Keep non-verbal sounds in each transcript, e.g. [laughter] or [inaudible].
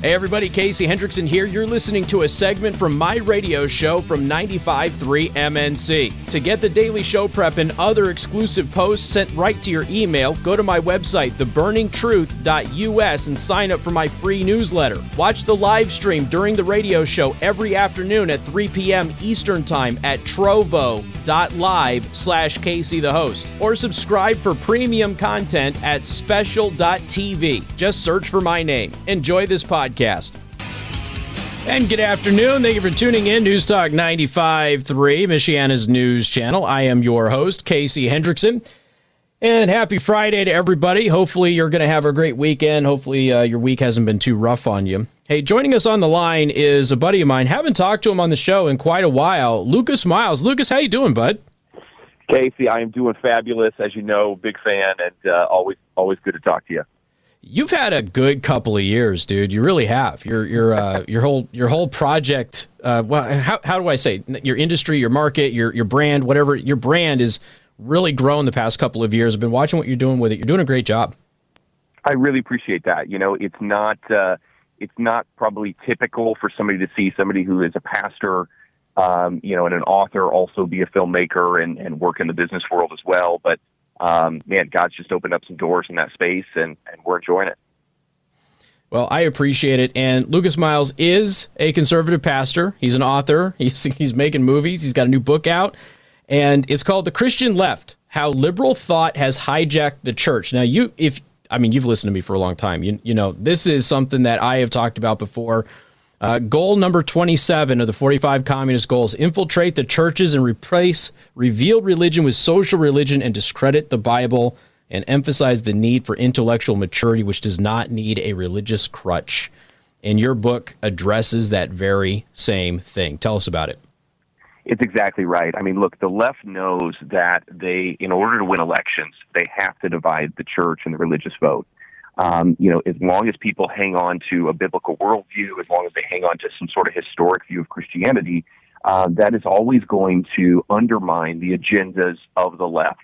Hey everybody, Casey Hendrickson here. You're listening to a segment from my radio show from 95.3 MNC. To get the daily show prep and other exclusive posts sent right to your email, go to my website, theburningtruth.us, and sign up for my free newsletter. Watch the live stream during the radio show every afternoon at 3 p.m. Eastern Time at trovo.live slash Casey the host. Or subscribe for premium content at special.tv. Just search for my name. Enjoy this podcast podcast. And good afternoon. Thank you for tuning in. News Talk 95.3, Michiana's news channel. I am your host, Casey Hendrickson. And happy Friday to everybody. Hopefully, you're going to have a great weekend. Hopefully, uh, your week hasn't been too rough on you. Hey, joining us on the line is a buddy of mine. Haven't talked to him on the show in quite a while. Lucas Miles. Lucas, how you doing, bud? Casey, I am doing fabulous. As you know, big fan, and uh, always always good to talk to you. You've had a good couple of years, dude. You really have. Your your uh, your whole your whole project. Uh, well, how, how do I say your industry, your market, your your brand, whatever. Your brand is really grown the past couple of years. I've been watching what you're doing with it. You're doing a great job. I really appreciate that. You know, it's not uh, it's not probably typical for somebody to see somebody who is a pastor, um, you know, and an author also be a filmmaker and and work in the business world as well. But um, man, God's just opened up some doors in that space, and, and we're enjoying it. Well, I appreciate it. And Lucas Miles is a conservative pastor. He's an author. [laughs] He's he's making movies. He's got a new book out, and it's called "The Christian Left: How Liberal Thought Has Hijacked the Church." Now, you if I mean you've listened to me for a long time. You you know this is something that I have talked about before. Uh, goal number 27 of the 45 communist goals infiltrate the churches and replace revealed religion with social religion and discredit the Bible and emphasize the need for intellectual maturity, which does not need a religious crutch. And your book addresses that very same thing. Tell us about it. It's exactly right. I mean, look, the left knows that they, in order to win elections, they have to divide the church and the religious vote um, you know, as long as people hang on to a biblical worldview, as long as they hang on to some sort of historic view of Christianity, uh, that is always going to undermine the agendas of the left.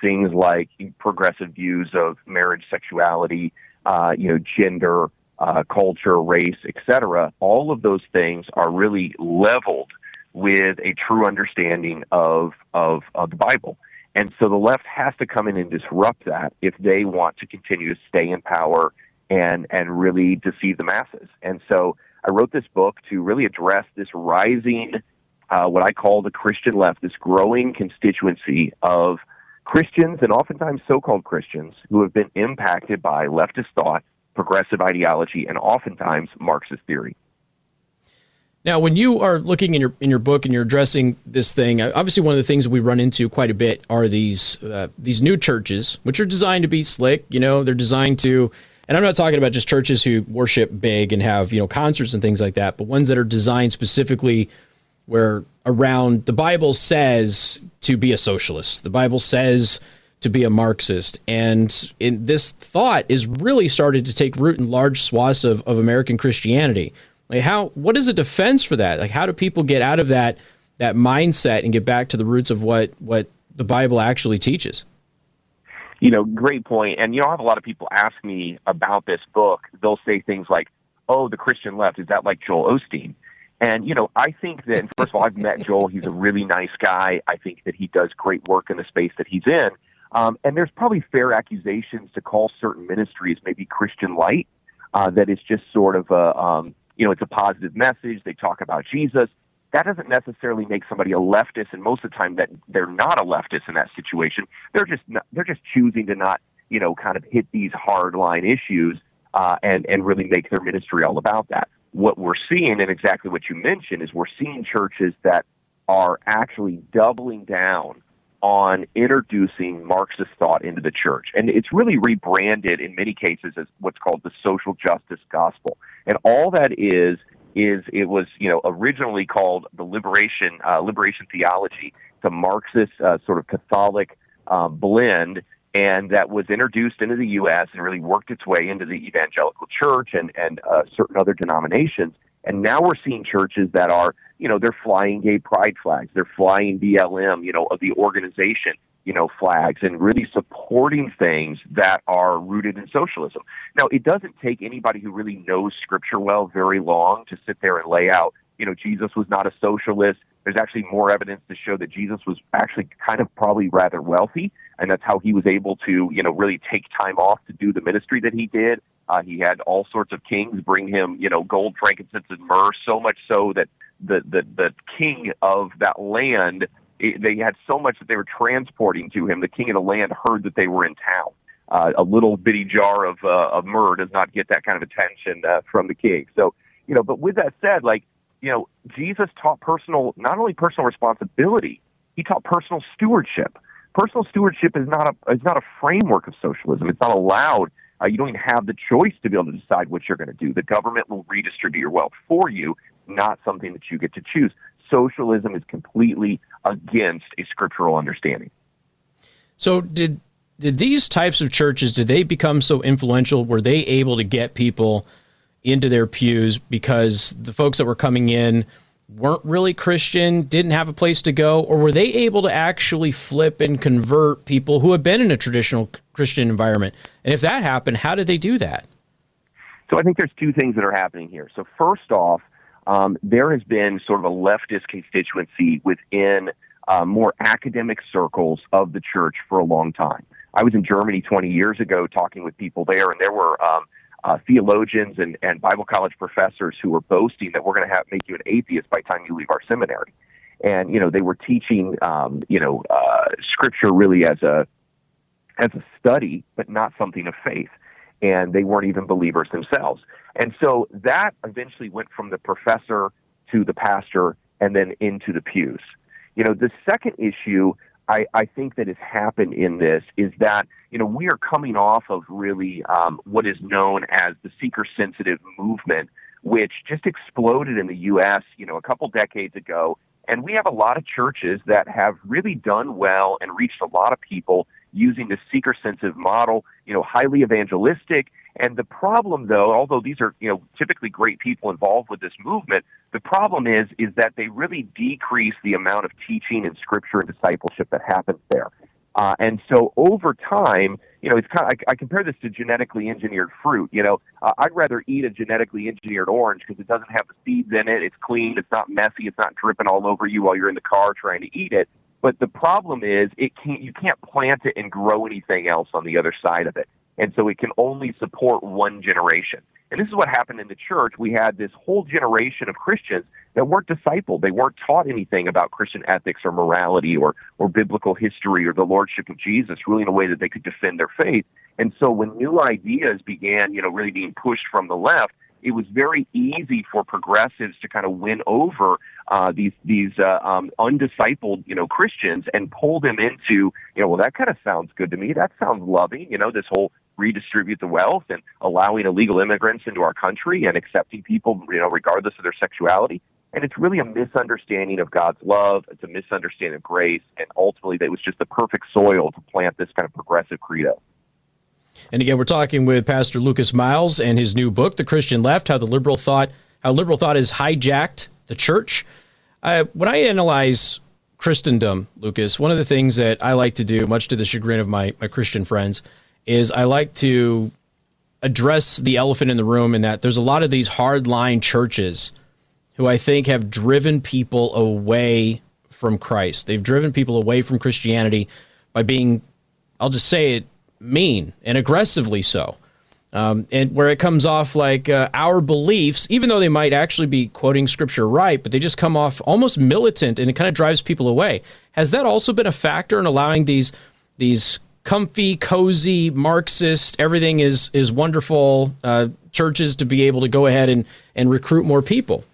Things like progressive views of marriage, sexuality, uh, you know, gender, uh, culture, race, etc. All of those things are really leveled with a true understanding of of, of the Bible. And so the left has to come in and disrupt that if they want to continue to stay in power and and really deceive the masses. And so I wrote this book to really address this rising, uh, what I call the Christian left, this growing constituency of Christians and oftentimes so-called Christians who have been impacted by leftist thought, progressive ideology, and oftentimes Marxist theory. Now, when you are looking in your in your book and you're addressing this thing, uh, obviously one of the things we run into quite a bit are these uh, these new churches, which are designed to be slick. You know, they're designed to, and I'm not talking about just churches who worship big and have you know concerts and things like that, but ones that are designed specifically where around the Bible says to be a socialist, the Bible says to be a Marxist, and in, this thought is really started to take root in large swaths of, of American Christianity. Like how what is a defense for that? Like how do people get out of that that mindset and get back to the roots of what what the Bible actually teaches? You know, great point. And you know, I have a lot of people ask me about this book. They'll say things like, "Oh, the Christian left is that like Joel Osteen?" And you know, I think that first of all, I've met Joel. He's a really nice guy. I think that he does great work in the space that he's in. Um, and there's probably fair accusations to call certain ministries maybe Christian light. Uh, that is just sort of a um, you know, it's a positive message. They talk about Jesus. That doesn't necessarily make somebody a leftist, and most of the time that they're not a leftist in that situation. They're just not, they're just choosing to not, you know, kind of hit these hard line issues uh, and and really make their ministry all about that. What we're seeing, and exactly what you mentioned, is we're seeing churches that are actually doubling down on introducing Marxist thought into the church. And it's really rebranded in many cases as what's called the social justice gospel. And all that is is it was you know originally called the liberation uh, liberation theology, the Marxist uh, sort of Catholic uh, blend, and that was introduced into the U.S. and really worked its way into the evangelical church and and uh, certain other denominations. And now we're seeing churches that are, you know, they're flying gay pride flags, they're flying BLM, you know, of the organization. you know, flags and really supporting things that are rooted in socialism. Now, it doesn't take anybody who really knows scripture well very long to sit there and lay out, you know, Jesus was not a socialist. There's actually more evidence to show that Jesus was actually kind of probably rather wealthy, and that's how he was able to, you know, really take time off to do the ministry that he did. Uh, he had all sorts of kings bring him, you know, gold, frankincense, and myrrh, so much so that the the, the king of that land, it, they had so much that they were transporting to him. The king of the land heard that they were in town. Uh, a little bitty jar of uh, of myrrh does not get that kind of attention uh, from the king. So, you know, but with that said, like you know, Jesus taught personal, not only personal responsibility, he taught personal stewardship. Personal stewardship is not a is not a framework of socialism. It's not allowed. Uh, you don't even have the choice to be able to decide what you're going to do. The government will redistribute your wealth for you, not something that you get to choose. Socialism is completely against a scriptural understanding. So did did these types of churches did they become so influential? Were they able to get people? into their pews because the folks that were coming in weren't really Christian, didn't have a place to go, or were they able to actually flip and convert people who had been in a traditional Christian environment? And if that happened, how did they do that? So I think there's two things that are happening here. So first off, um, there has been sort of a leftist constituency within uh, more academic circles of the church for a long time. I was in Germany 20 years ago talking with people there, and there were um, uh, theologians and, and Bible college professors who were boasting that we're going to make you an atheist by the time you leave our seminary. And you know they were teaching um, you know uh, scripture really as a as a study, but not something of faith. And they weren't even believers themselves. And so that eventually went from the professor to the pastor and then into the pews. You know, the second issue I, I think that has happened in this is that you know we are coming off of really um, what is known as the seeker sensitive movement, which just exploded in the U.S. you know a couple decades ago, and we have a lot of churches that have really done well and reached a lot of people using the seeker sensitive model. You know, highly evangelistic and the problem, though, although these are you know typically great people involved with this movement, the problem is is that they really decrease the amount of teaching and scripture and discipleship that happens there. Uh, and so over time, you know, it's kind of, I, I compare this to genetically engineered fruit. You know, uh, I'd rather eat a genetically engineered orange because it doesn't have the seeds in it. It's clean. It's not messy. It's not dripping all over you while you're in the car trying to eat it. But the problem is, it can't. You can't plant it and grow anything else on the other side of it and so it can only support one generation. And this is what happened in the church. We had this whole generation of Christians that weren't discipled. They weren't taught anything about Christian ethics or morality or, or biblical history or the lordship of Jesus, really in a way that they could defend their faith. And so when new ideas began, you know, really being pushed from the left, it was very easy for progressives to kind of win over uh, these these uh, um, undiscipled, you know, Christians and pull them into, you know, well, that kind of sounds good to me. That sounds loving. You know, this whole redistribute the wealth and allowing illegal immigrants into our country and accepting people, you know, regardless of their sexuality. And it's really a misunderstanding of God's love. It's a misunderstanding of grace. And ultimately, that was just the perfect soil to plant this kind of progressive credo. And again, we're talking with Pastor Lucas Miles and his new book, The Christian Left: How the Liberal Thought How Liberal Thought has Hijacked the Church. Uh, when I analyze Christendom, Lucas, one of the things that I like to do, much to the chagrin of my, my Christian friends, is I like to address the elephant in the room in that there's a lot of these hardline churches who I think have driven people away from Christ. They've driven people away from Christianity by being, I'll just say it, mean and aggressively so. Um, and where it comes off like uh, our beliefs, even though they might actually be quoting scripture right, but they just come off almost militant and it kind of drives people away. Has that also been a factor in allowing these these comfy, cozy, Marxist, everything is is wonderful uh, churches to be able to go ahead and and recruit more people.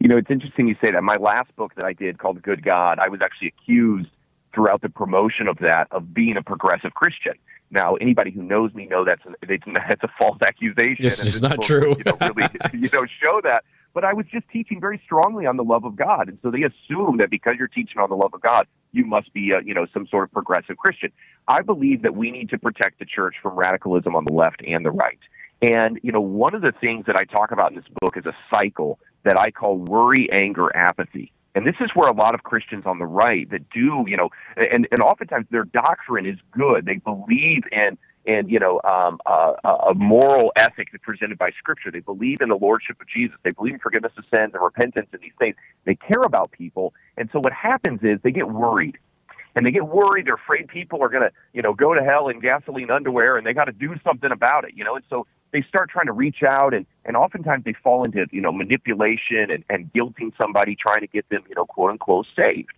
You know, it's interesting you say that. My last book that I did called Good God, I was actually accused throughout the promotion of that of being a progressive Christian. Now, anybody who knows me know that's a, that's a false accusation. Yes, it's not true. you know, really, you know, show that. But I was just teaching very strongly on the love of God, and so they assume that because you're teaching on the love of God, you must be, a, you know, some sort of progressive Christian. I believe that we need to protect the church from radicalism on the left and the right. And you know, one of the things that I talk about in this book is a cycle that I call worry, anger, apathy. And this is where a lot of Christians on the right that do, you know, and, and oftentimes their doctrine is good. They believe in, in you know, um, uh, a moral ethic that's presented by Scripture. They believe in the Lordship of Jesus. They believe in forgiveness of sins and repentance and these things. They care about people. And so what happens is they get worried and they get worried. They're afraid people are going to, you know, go to hell in gasoline underwear, and they got to do something about it, you know. And so they start trying to reach out, and and oftentimes they fall into, you know, manipulation and and guilting somebody, trying to get them, you know, quote unquote saved.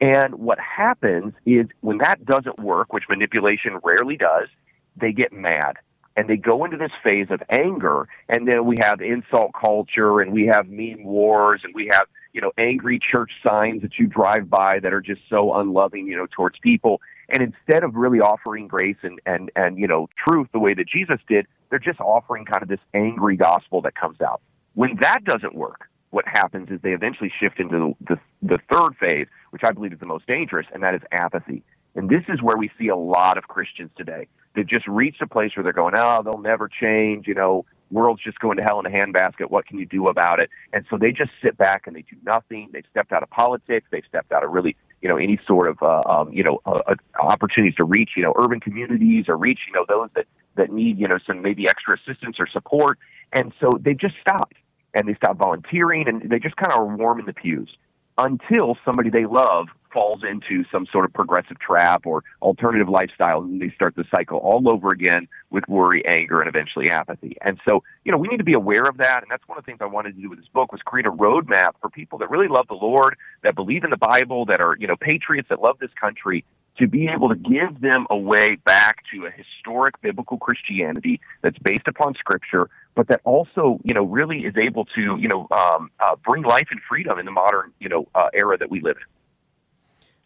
And what happens is when that doesn't work, which manipulation rarely does, they get mad and they go into this phase of anger and then we have insult culture and we have meme wars and we have you know angry church signs that you drive by that are just so unloving you know towards people and instead of really offering grace and and and you know truth the way that Jesus did they're just offering kind of this angry gospel that comes out when that doesn't work what happens is they eventually shift into the, the, the third phase which I believe is the most dangerous and that is apathy and this is where we see a lot of Christians today They've just reached a place where they're going, oh, they'll never change. You know, world's just going to hell in a handbasket. What can you do about it? And so they just sit back and they do nothing. They've stepped out of politics. They've stepped out of really, you know, any sort of, uh, um, you know, uh, uh, opportunities to reach, you know, urban communities or reach, you know, those that, that need, you know, some maybe extra assistance or support. And so they just stopped and they stopped volunteering and they just kind of are warm in the pews until somebody they love falls into some sort of progressive trap or alternative lifestyle and they start the cycle all over again with worry, anger, and eventually apathy. And so, you know, we need to be aware of that. And that's one of the things I wanted to do with this book was create a roadmap for people that really love the Lord, that believe in the Bible, that are, you know, patriots that love this country to be able to give them a way back to a historic biblical Christianity that's based upon Scripture, but that also, you know, really is able to, you know, um, uh, bring life and freedom in the modern, you know, uh, era that we live in.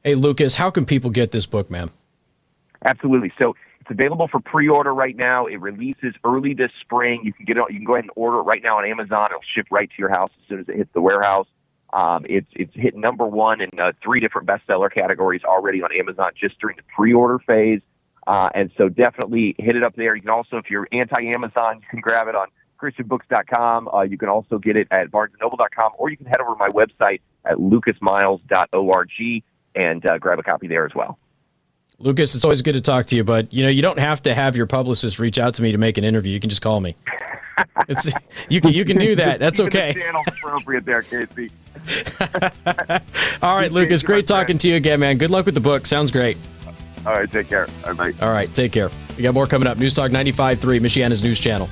Hey, Lucas, how can people get this book, man? Absolutely. So it's available for pre-order right now. It releases early this spring. You can get it. You can go ahead and order it right now on Amazon. It'll ship right to your house as soon as it hits the warehouse. Um, it's it's hit number one in uh, three different bestseller categories already on Amazon just during the pre-order phase. Uh, and so definitely hit it up there. You can also, if you're anti-Amazon, you can grab it on ChristianBooks.com. Uh, you can also get it at BarnesandNoble.com, or you can head over to my website at lucasmiles.org and uh, grab a copy there as well. Lucas, it's always good to talk to you, but you know you don't have to have your publicist reach out to me to make an interview. You can just call me. It's [laughs] you can you can do that. That's okay. channel appropriate there, Casey. [laughs] All right, Lucas. Great talking to you again, man. Good luck with the book. Sounds great. All right, take care. All right, All right, take care. We got more coming up. News Talk 95.3, Michiana's news channel.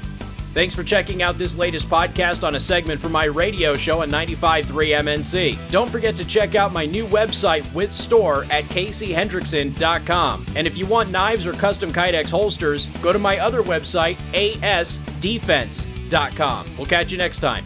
Thanks for checking out this latest podcast on a segment from my radio show on 95.3 MNC. Don't forget to check out my new website with store at caseyhendrickson.com. And if you want knives or custom Kydex holsters, go to my other website, asdefense.com. We'll catch you next time.